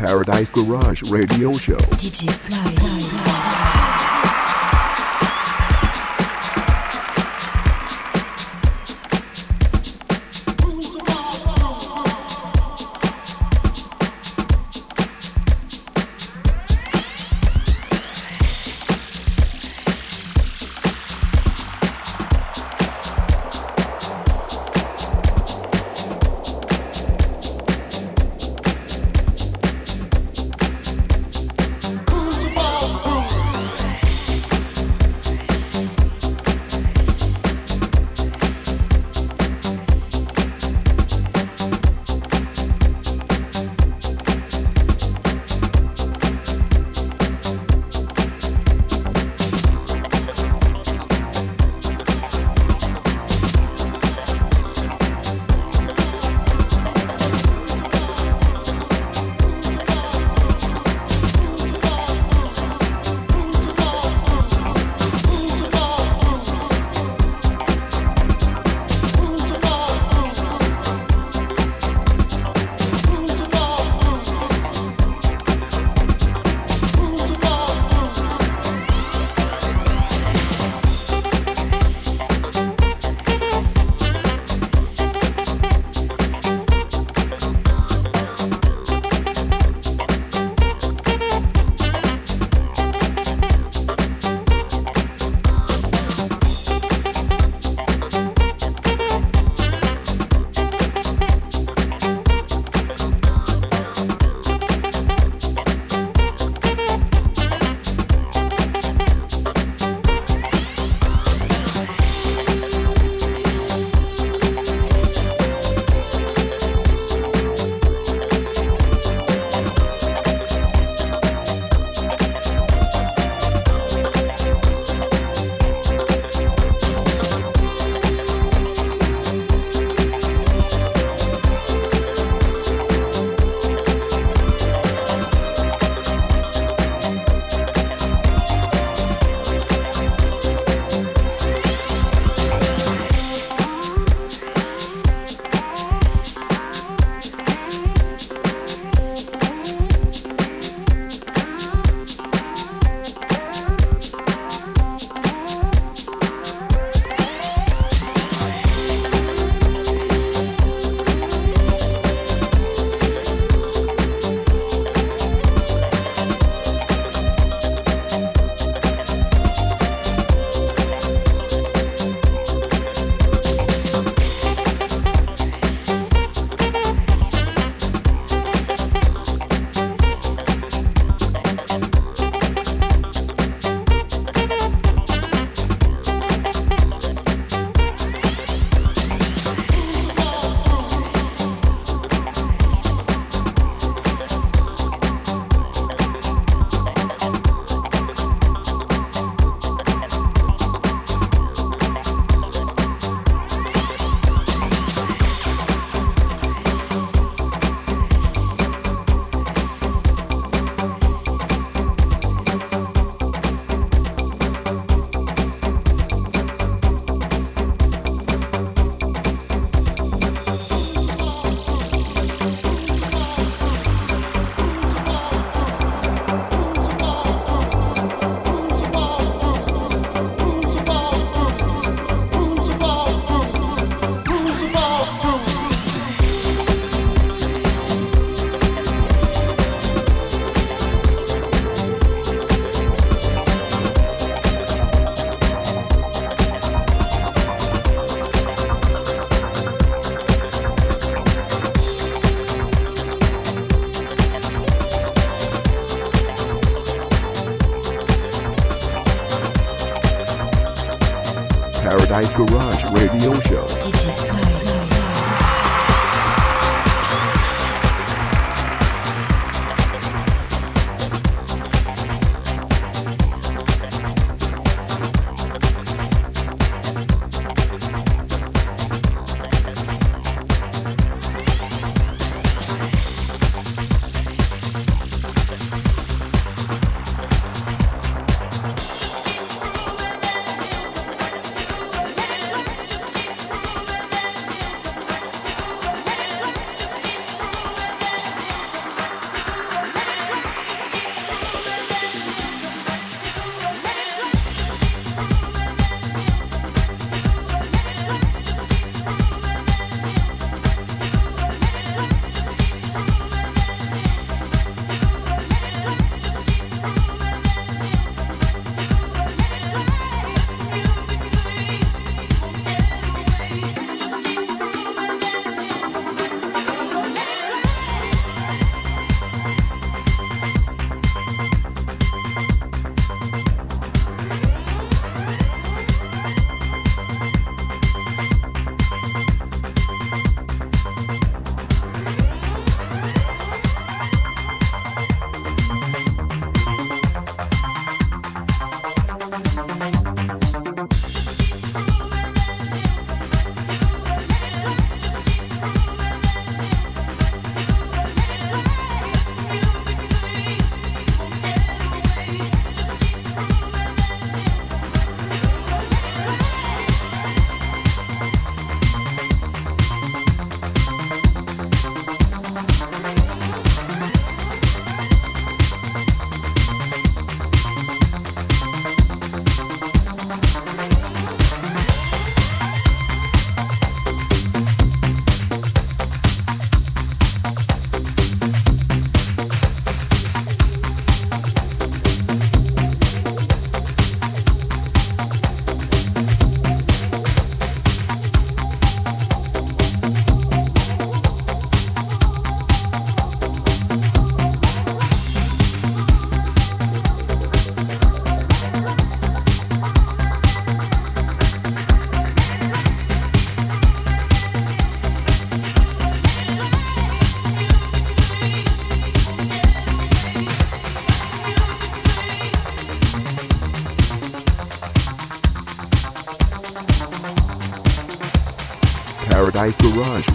Paradise Garage Radio Show. DJ Fly.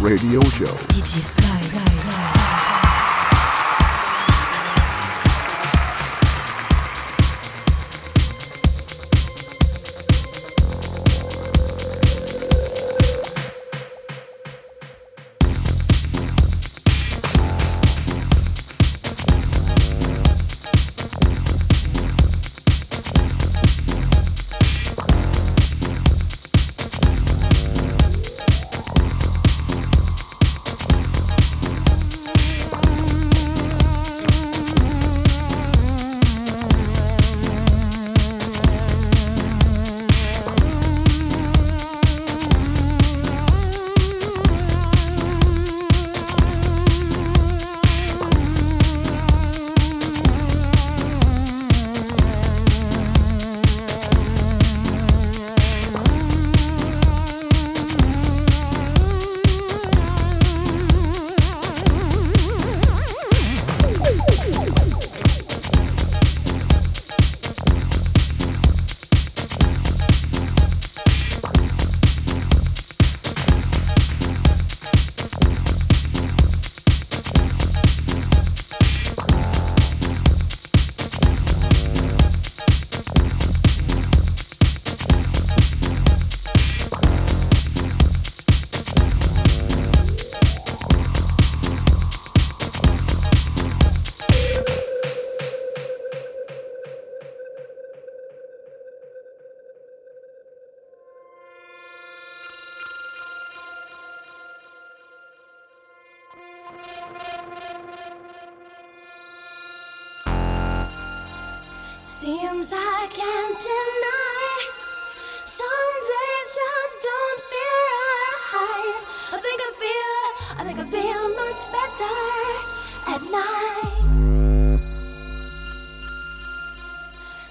radio show.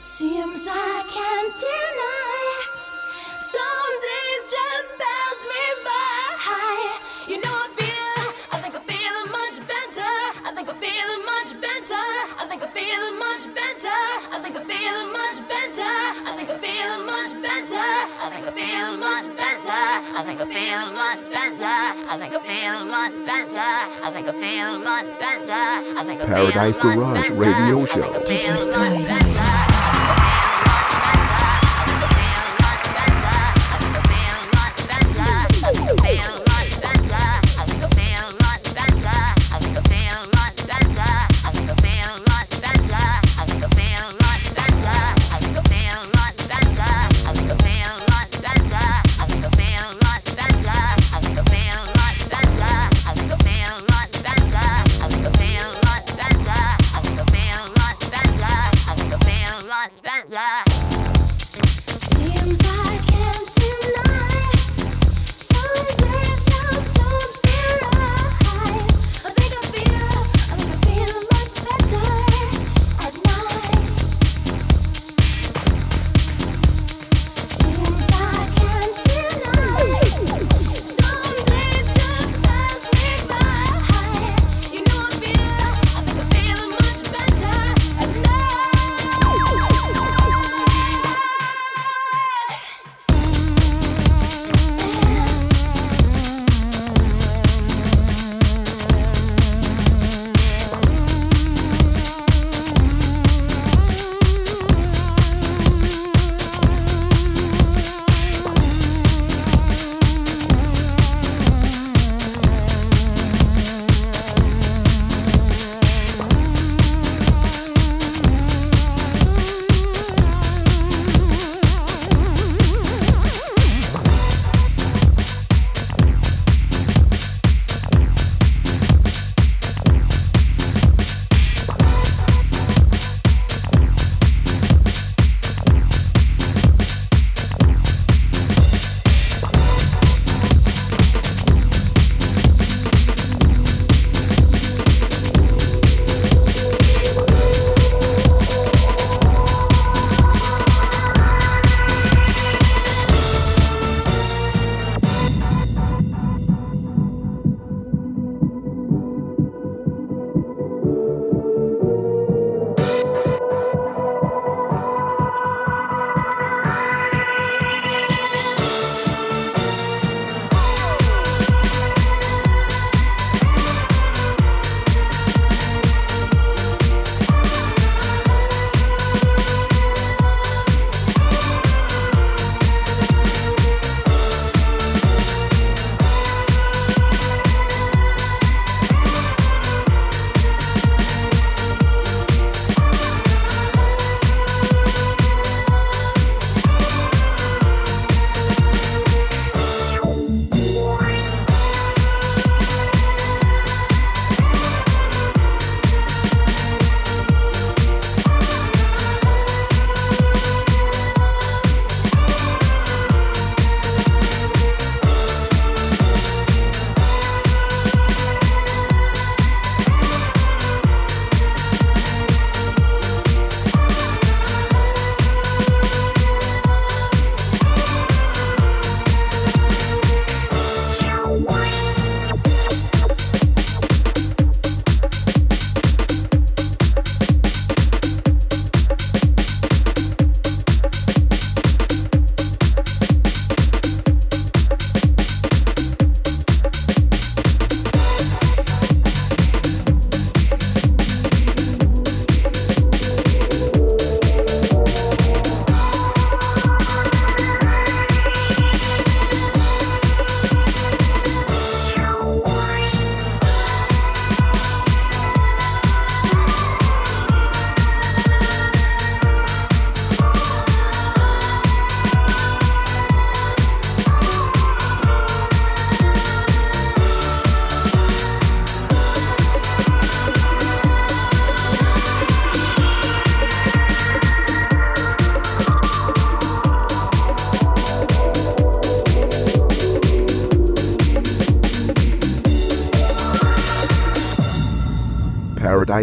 Seems I can't deny. Some days just pass me by. You know I feel. I think I'm feeling much better. I think I'm feeling much better. I think I'm much better. I think I'm much better. I think I'm much better. I think I'm much better. I think I'm much better. I think I'm much better. I think I'm much better. I think I'm much better. Paradise Garage Radio Show.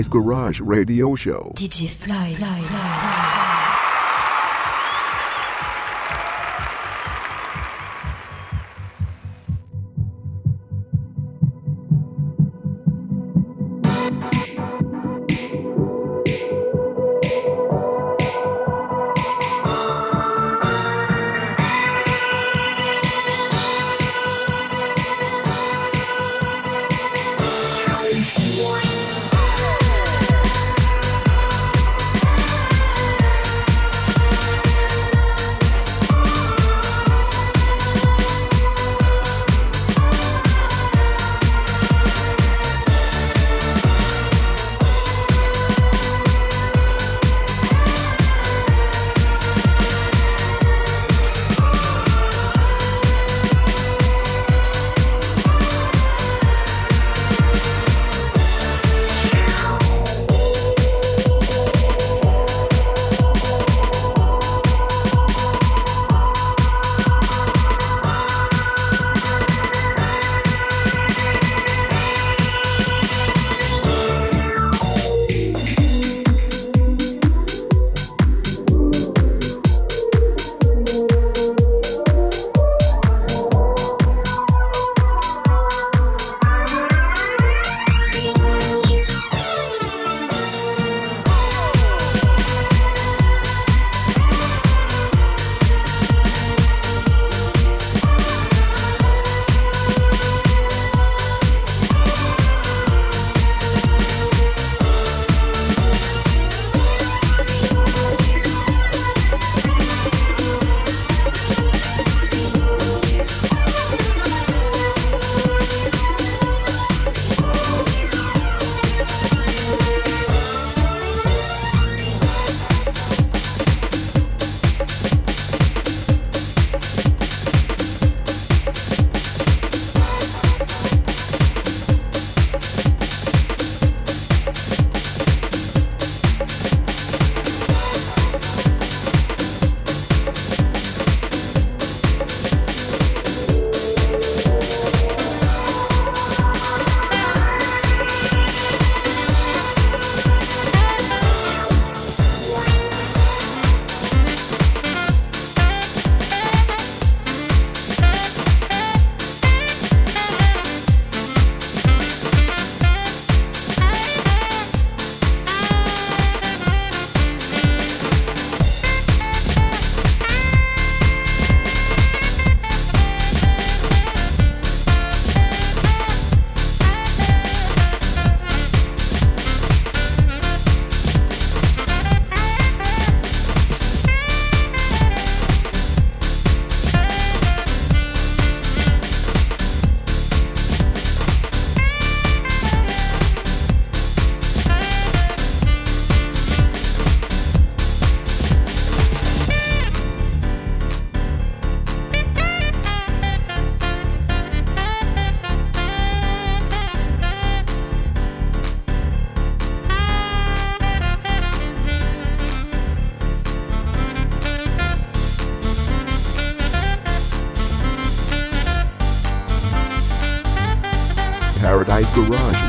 Garage Radio Show. DJ Fly, Fly, Fly. Paradise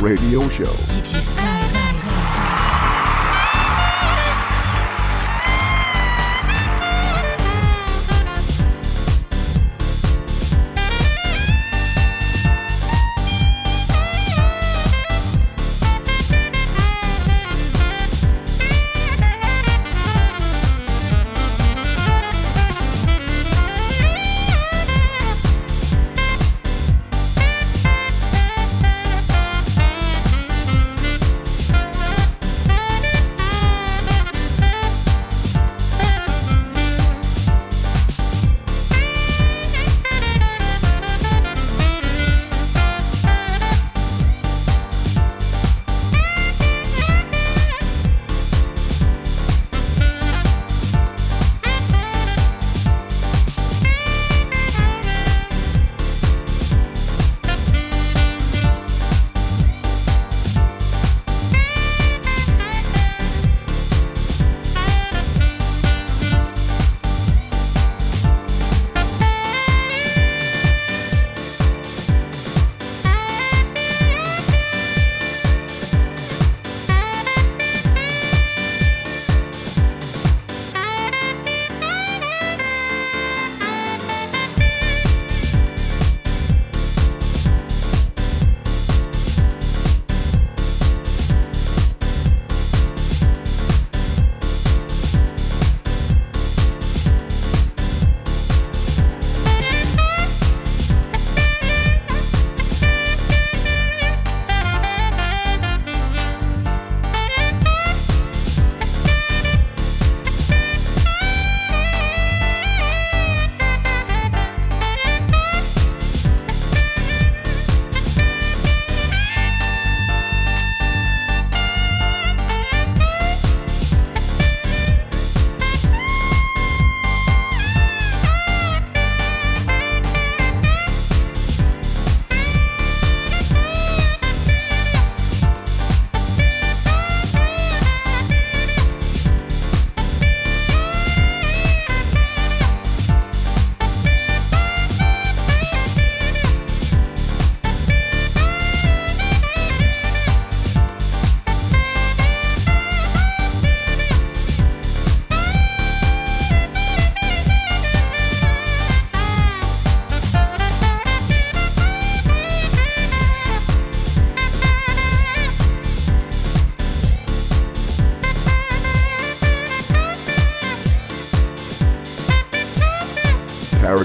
Radio Show.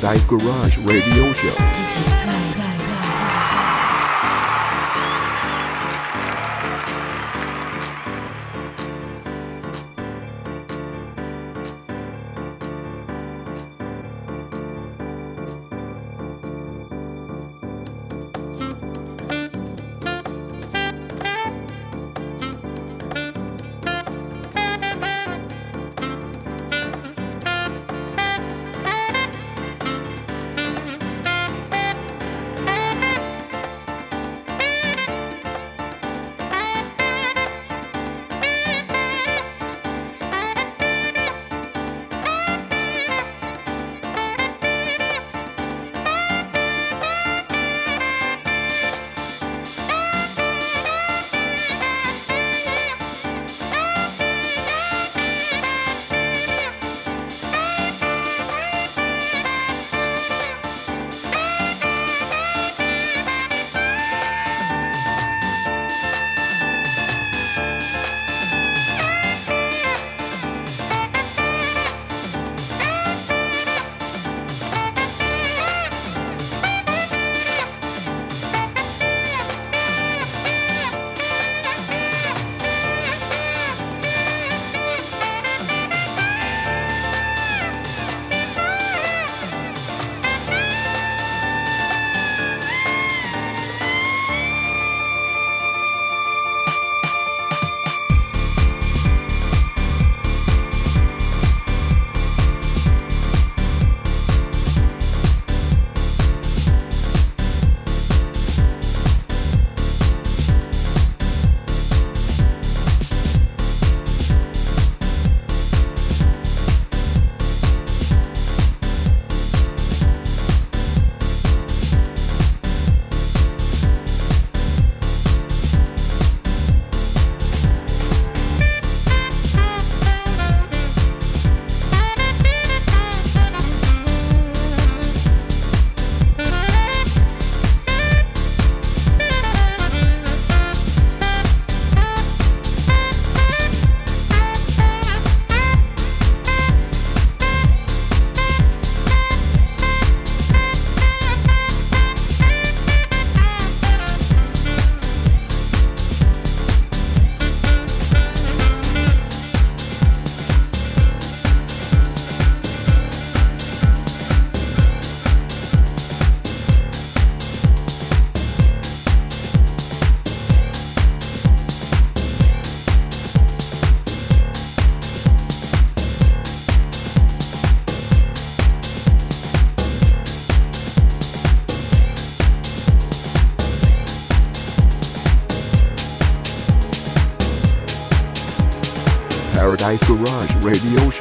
Paradise Garage Radio Show. Garage Radio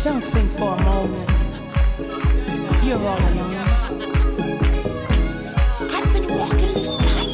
Don't think for a moment you're all alone. I've been walking beside side.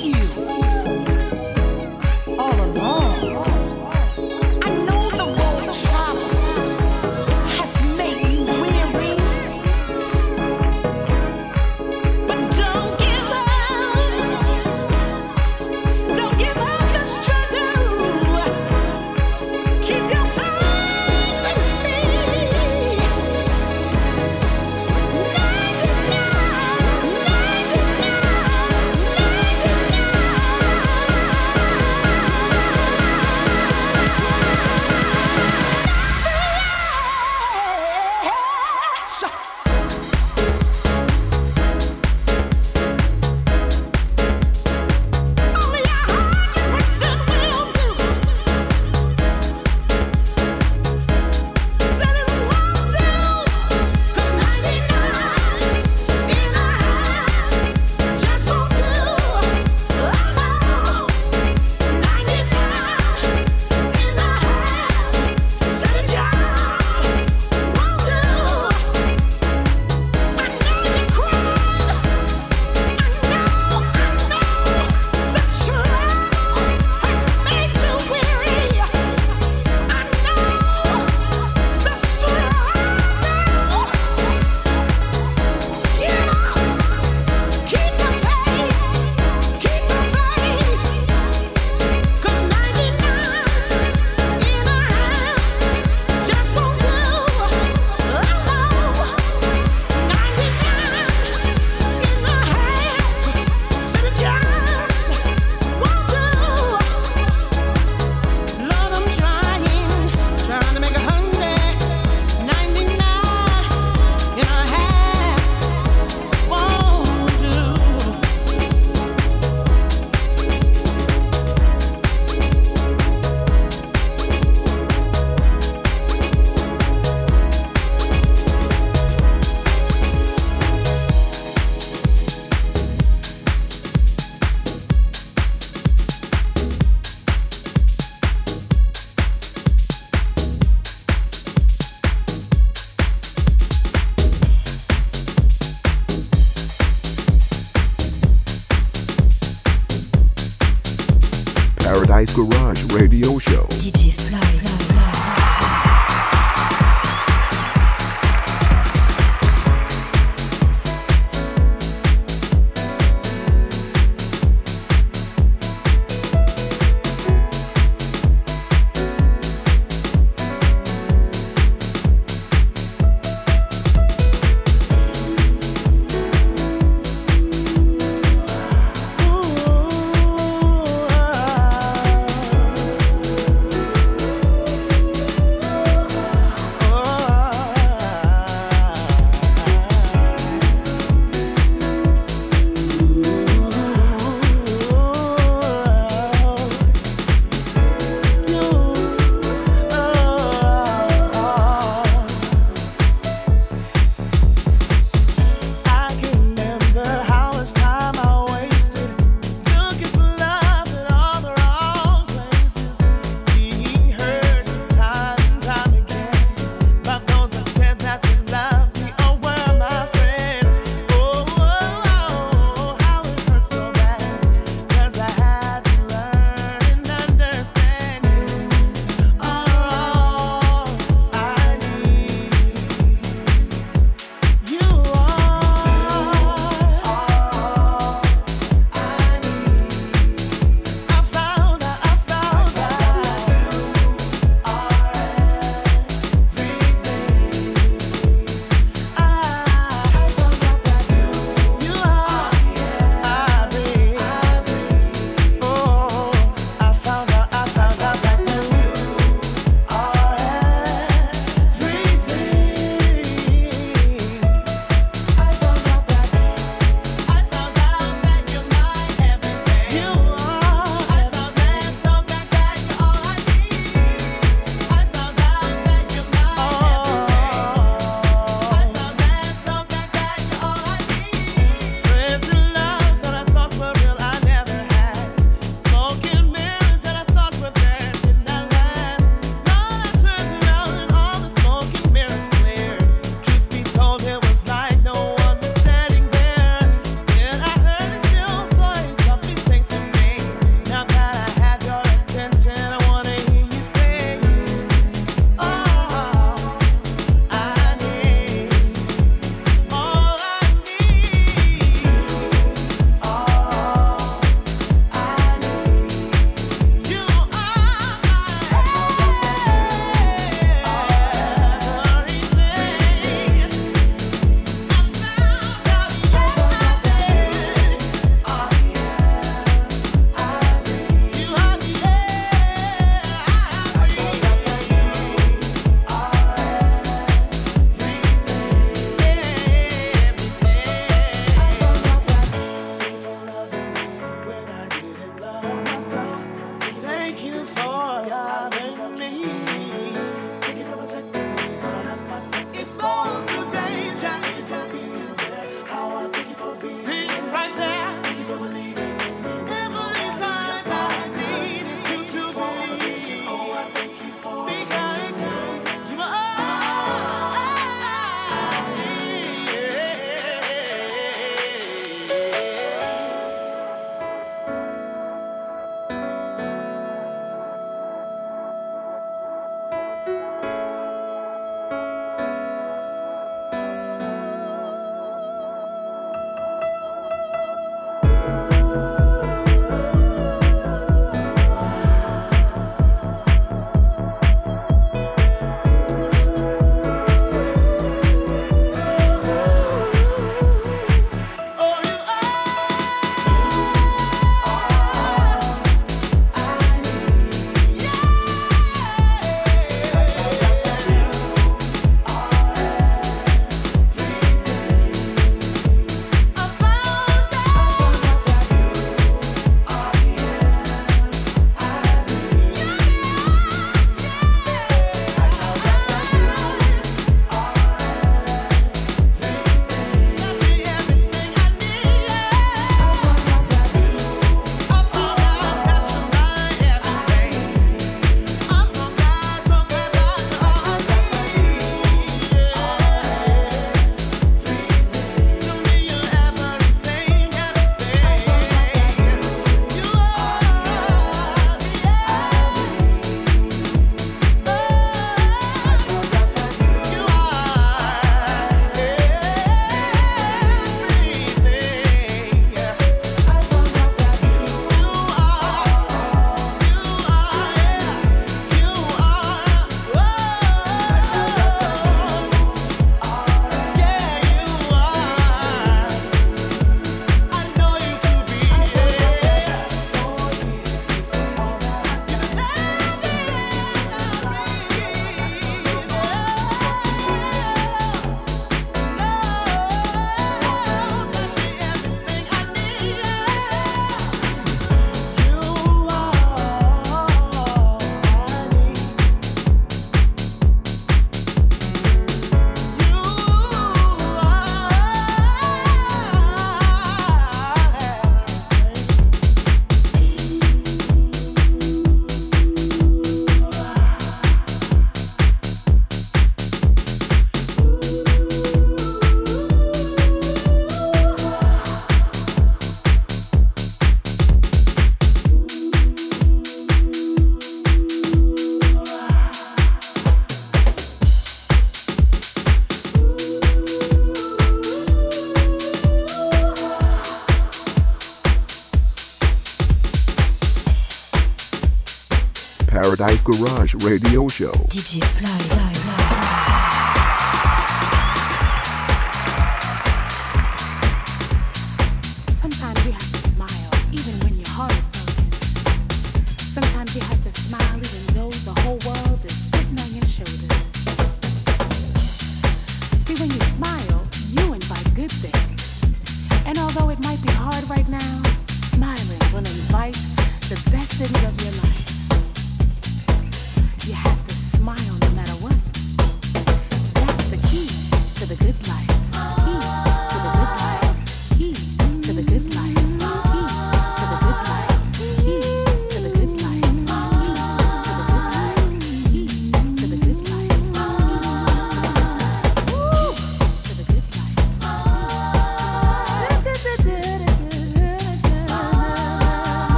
Garage Radio Show. DJ.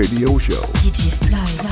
Radio Show. DJ Fly.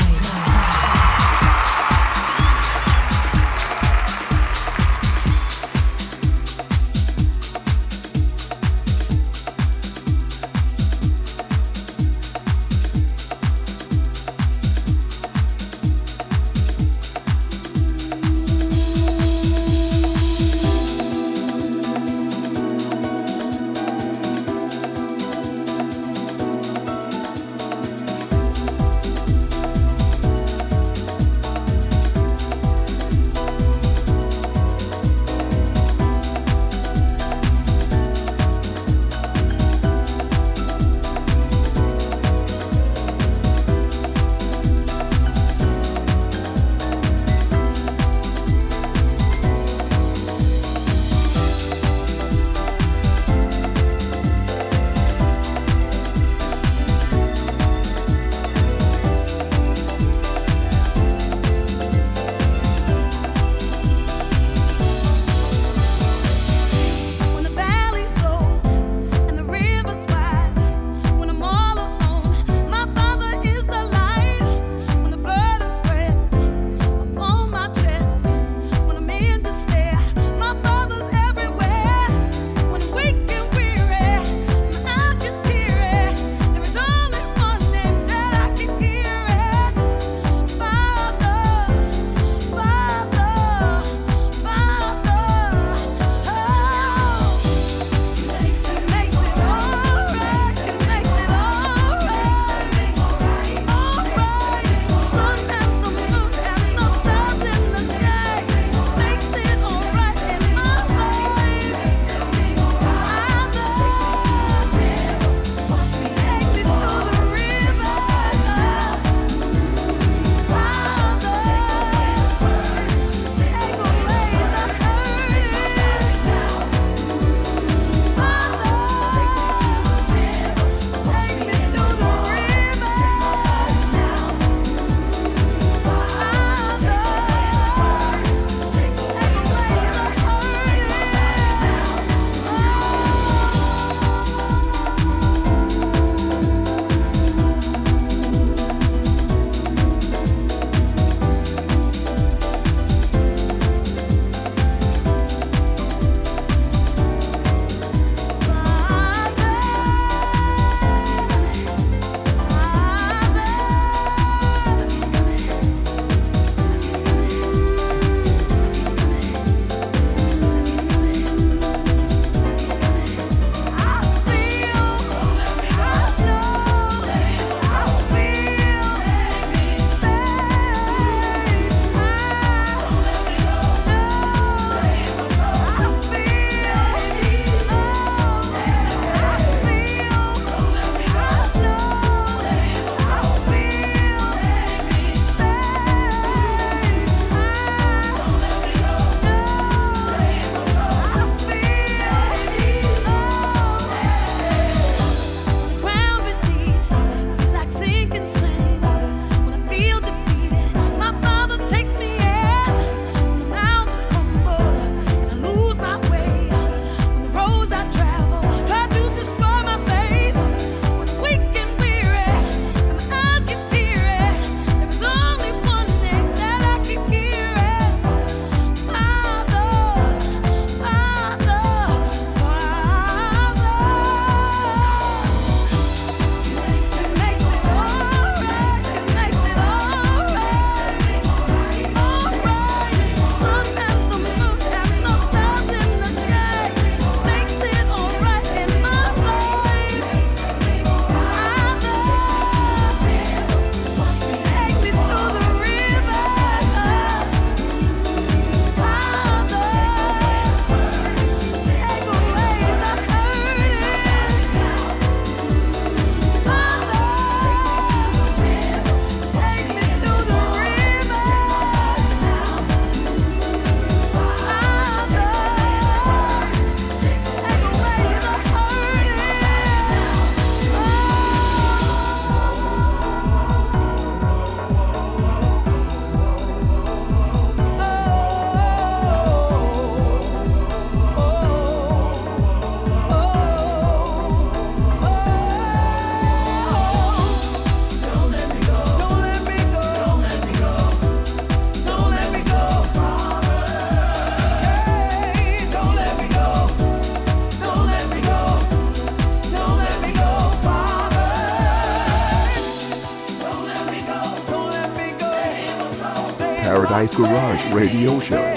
Garage Radio Show.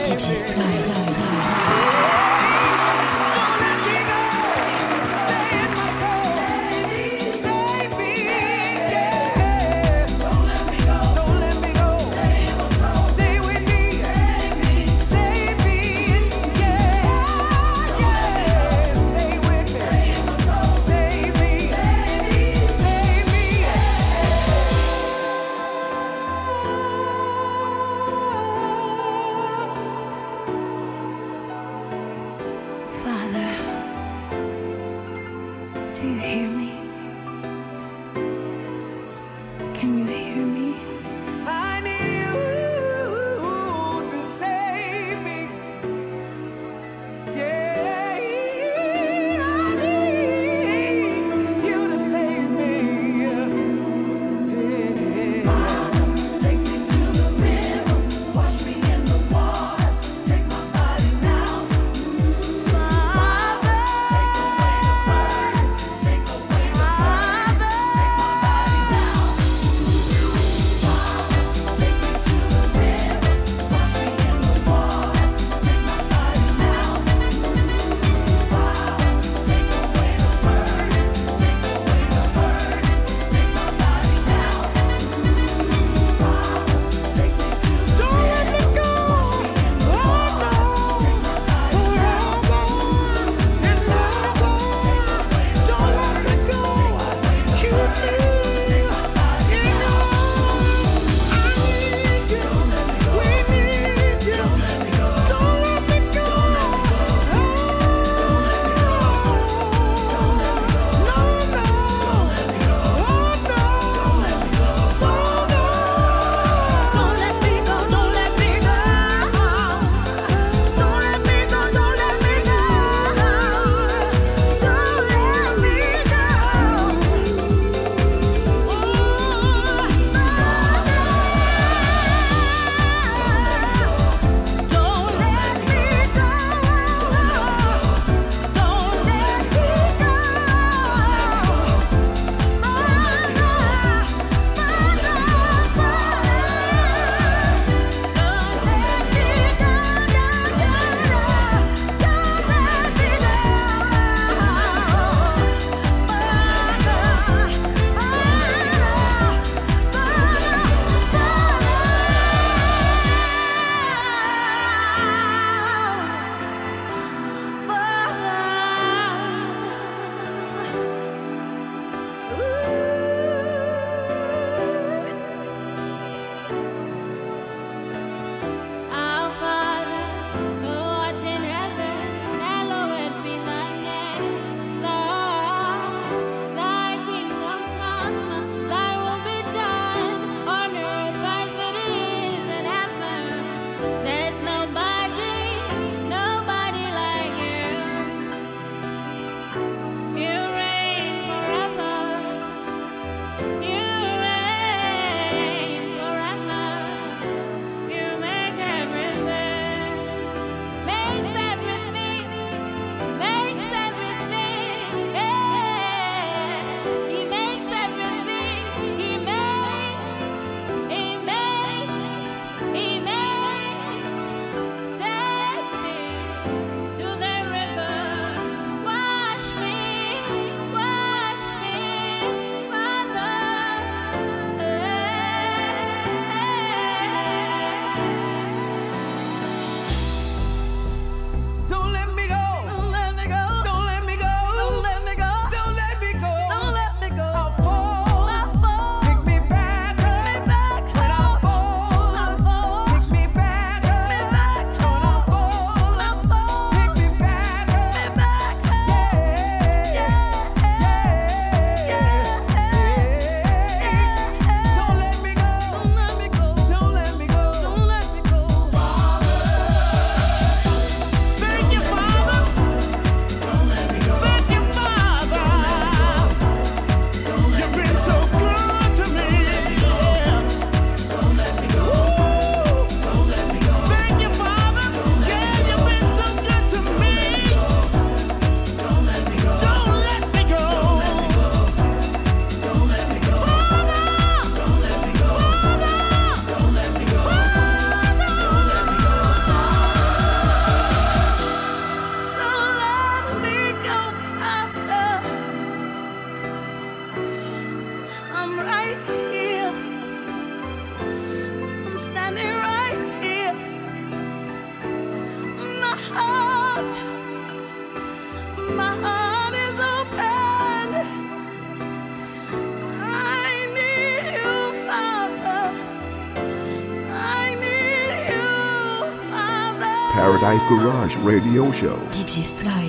Paradise Garage Radio Show. DJ Fly.